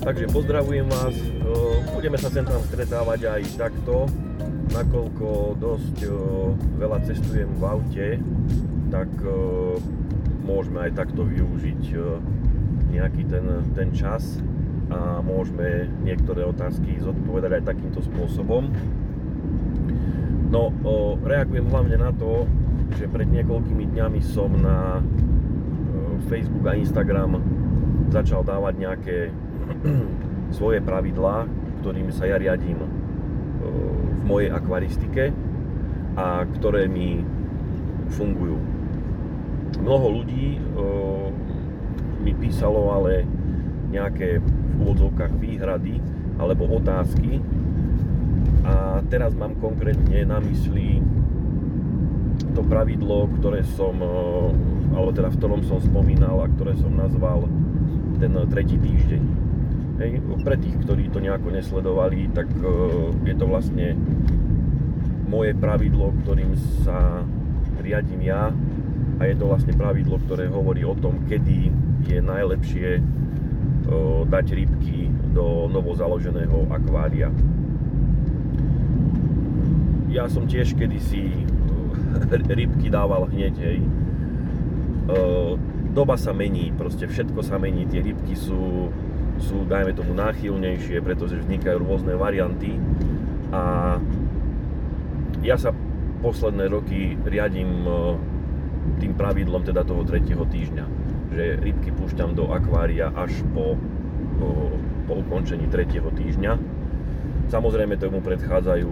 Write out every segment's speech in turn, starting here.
Takže pozdravujem vás, budeme sa sem tam stretávať aj takto, nakoľko dosť veľa cestujem v aute, tak môžeme aj takto využiť nejaký ten, ten čas a môžeme niektoré otázky zodpovedať aj takýmto spôsobom. No, reagujem hlavne na to, že pred niekoľkými dňami som na Facebook a Instagram začal dávať nejaké svoje pravidlá, ktorými sa ja riadím e, v mojej akvaristike a ktoré mi fungujú. Mnoho ľudí e, mi písalo ale nejaké v úvodzovkách výhrady alebo otázky. A teraz mám konkrétne na mysli to pravidlo, ktoré som, e, alebo teda v ktorom som spomínal a ktoré som nazval ten tretí týždeň. Hej, pre tých, ktorí to nejako nesledovali, tak uh, je to vlastne moje pravidlo, ktorým sa riadím ja a je to vlastne pravidlo, ktoré hovorí o tom, kedy je najlepšie uh, dať rybky do novozaloženého akvária. Ja som tiež kedysi uh, rybky dával hneď, hej. Doba sa mení, proste všetko sa mení, tie rybky sú sú, dajme tomu, náchylnejšie, pretože vznikajú rôzne varianty a ja sa posledné roky riadím e, tým pravidlom teda toho tretieho týždňa, že rybky púšťam do akvária až po, po ukončení tretieho týždňa. Samozrejme tomu predchádzajú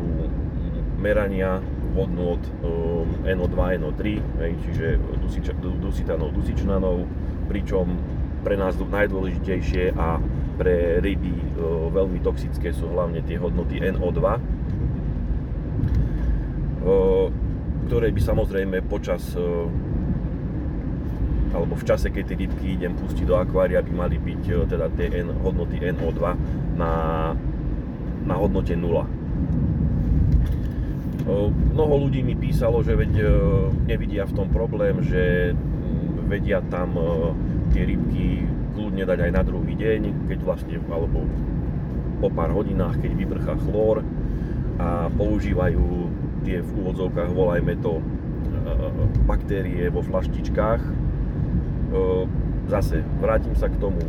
merania hodnot e, NO2, NO3, čiže dusitanov, dusičnanov, pričom pre nás najdôležitejšie a pre ryby veľmi toxické sú hlavne tie hodnoty NO2, e, ktoré by samozrejme počas alebo v čase, keď tie rybky idem pustiť do akvária, by mali byť teda tie N, hodnoty NO2 na, na hodnote 0. Mnoho ľudí mi písalo, že veď nevidia v tom problém, že vedia tam tie rybky kľudne dať aj na druhý deň, keď vlastne, alebo po pár hodinách, keď vyprchá chlór a používajú tie v úvodzovkách, volajme to, e, baktérie vo flaštičkách. Zase, vrátim sa k tomu,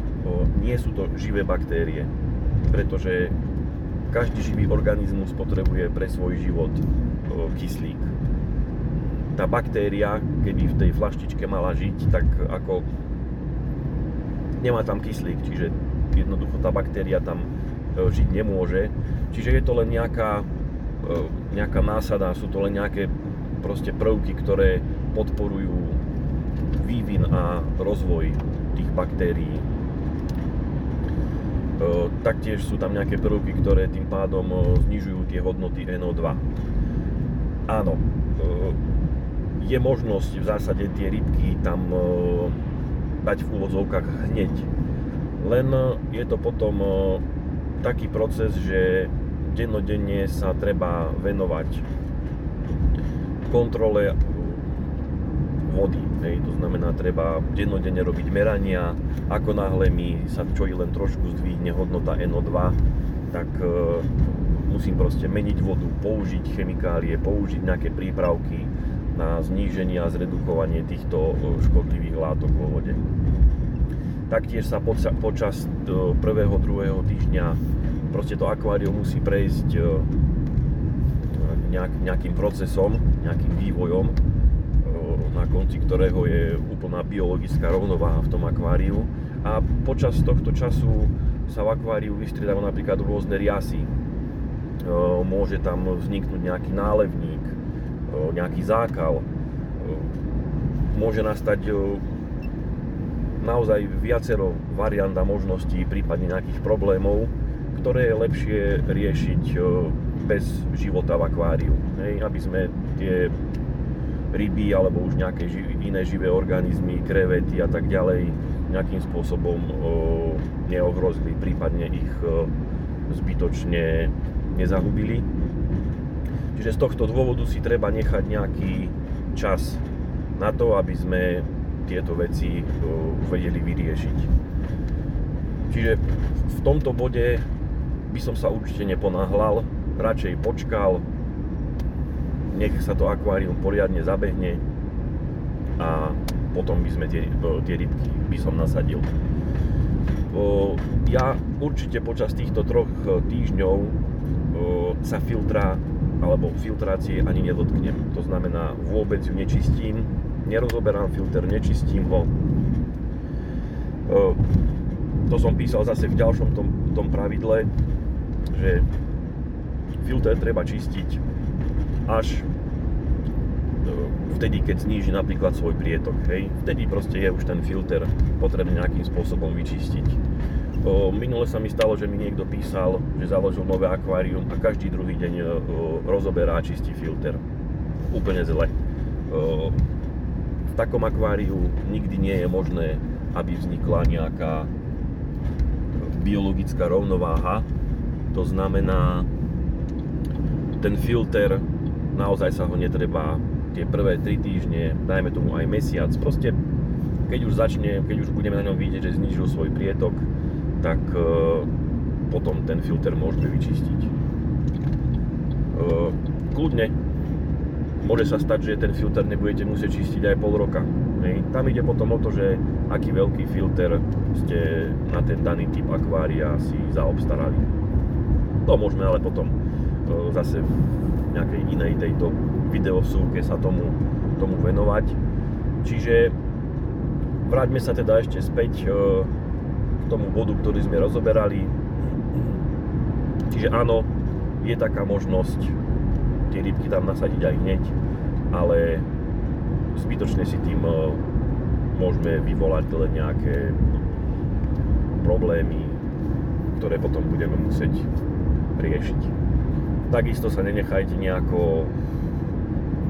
nie sú to živé baktérie, pretože každý živý organizmus potrebuje pre svoj život kyslík. Tá baktéria, keby v tej flaštičke mala žiť, tak ako nemá tam kyslík, čiže jednoducho tá baktéria tam žiť nemôže. Čiže je to len nejaká, nejaká násada, sú to len nejaké proste prvky, ktoré podporujú vývin a rozvoj tých baktérií. E, taktiež sú tam nejaké prvky, ktoré tým pádom znižujú tie hodnoty NO2. Áno, je možnosť v zásade tie rybky tam dať v úvodzovkách hneď. Len e, je to potom e, taký proces, že dennodenne sa treba venovať kontrole vody. Hej, to znamená, treba dennodenne robiť merania. Ako náhle mi sa čo i len trošku zdvihne hodnota NO2, tak e, musím proste meniť vodu, použiť chemikálie, použiť nejaké prípravky, na zníženie a zredukovanie týchto e, škodlivých látok vo vode. Taktiež sa počas e, prvého, druhého týždňa proste to akvárium musí prejsť e, nejak, nejakým procesom, nejakým vývojom, na konci ktorého je úplná biologická rovnováha v tom akváriu a počas tohto času sa v akváriu vystriedajú napríklad rôzne riasy. Môže tam vzniknúť nejaký nálevník, nejaký zákal. Môže nastať naozaj viacero variant a možností, prípadne nejakých problémov, ktoré je lepšie riešiť bez života v akváriu. Hej, aby sme tie ryby alebo už nejaké iné živé organizmy, krevety a tak ďalej nejakým spôsobom neohrozili, prípadne ich zbytočne nezahubili. Čiže z tohto dôvodu si treba nechať nejaký čas na to, aby sme tieto veci vedeli vyriešiť. Čiže v tomto bode by som sa určite neponáhľal, radšej počkal, nech sa to akvárium poriadne zabehne a potom by sme tie, tie rybky by som nasadil. Ja určite počas týchto troch e, týždňov sa filtra alebo filtrácie ani nedotknem. To znamená, vôbec ju nečistím, nerozoberám filter, nečistím ho. To som písal zase v ďalšom tom, tom pravidle, že filter treba čistiť až vtedy, keď zníži napríklad svoj prietok, hej, vtedy proste je už ten filter potrebný nejakým spôsobom vyčistiť. O, minule sa mi stalo, že mi niekto písal, že založil nové akvárium a každý druhý deň o, rozoberá a čistí filter. Úplne zle. O, v takom akváriu nikdy nie je možné, aby vznikla nejaká biologická rovnováha. To znamená, ten filter naozaj sa ho netreba tie prvé 3 týždne, dajme tomu aj mesiac, proste keď už začne, keď už budeme na ňom vidieť, že znižil svoj prietok, tak uh, potom ten filter môžeme vyčistiť. Uh, kľudne, môže sa stať, že ten filter nebudete musieť čistiť aj pol roka. Hej. Tam ide potom o to, že aký veľký filter ste na ten daný typ akvária si zaobstarali. To môžeme ale potom uh, zase nejakej inej tejto videosúke sa tomu, tomu venovať. Čiže vráťme sa teda ešte späť e, k tomu bodu, ktorý sme rozoberali. Čiže áno, je taká možnosť tie rybky tam nasadiť aj hneď, ale zbytočne si tým e, môžeme vyvolať len nejaké problémy, ktoré potom budeme musieť riešiť. Takisto sa nenechajte nejako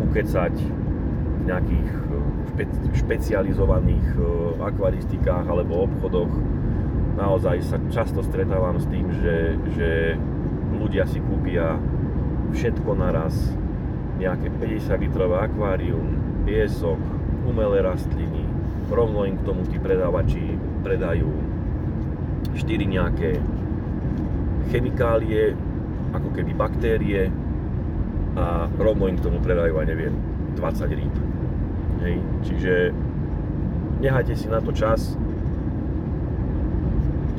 ukecať v nejakých eh, špe, špecializovaných eh, akvaristikách alebo obchodoch. Naozaj sa často stretávam s tým, že, že ľudia si kúpia všetko naraz, nejaké 50 litrové akvárium, piesok, umelé rastliny, rovno im k tomu tí predávači predajú 4 nejaké chemikálie, ako keby baktérie, a rovno im k tomu predajú, aj neviem, 20 rýb. Hej. Čiže nehajte si na to čas,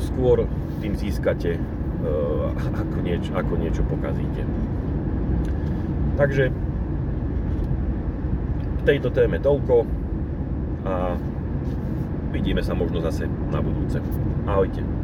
skôr tým získate uh, ako, nieč, ako niečo pokazíte. Takže k tejto téme toľko a vidíme sa možno zase na budúce. Ahojte.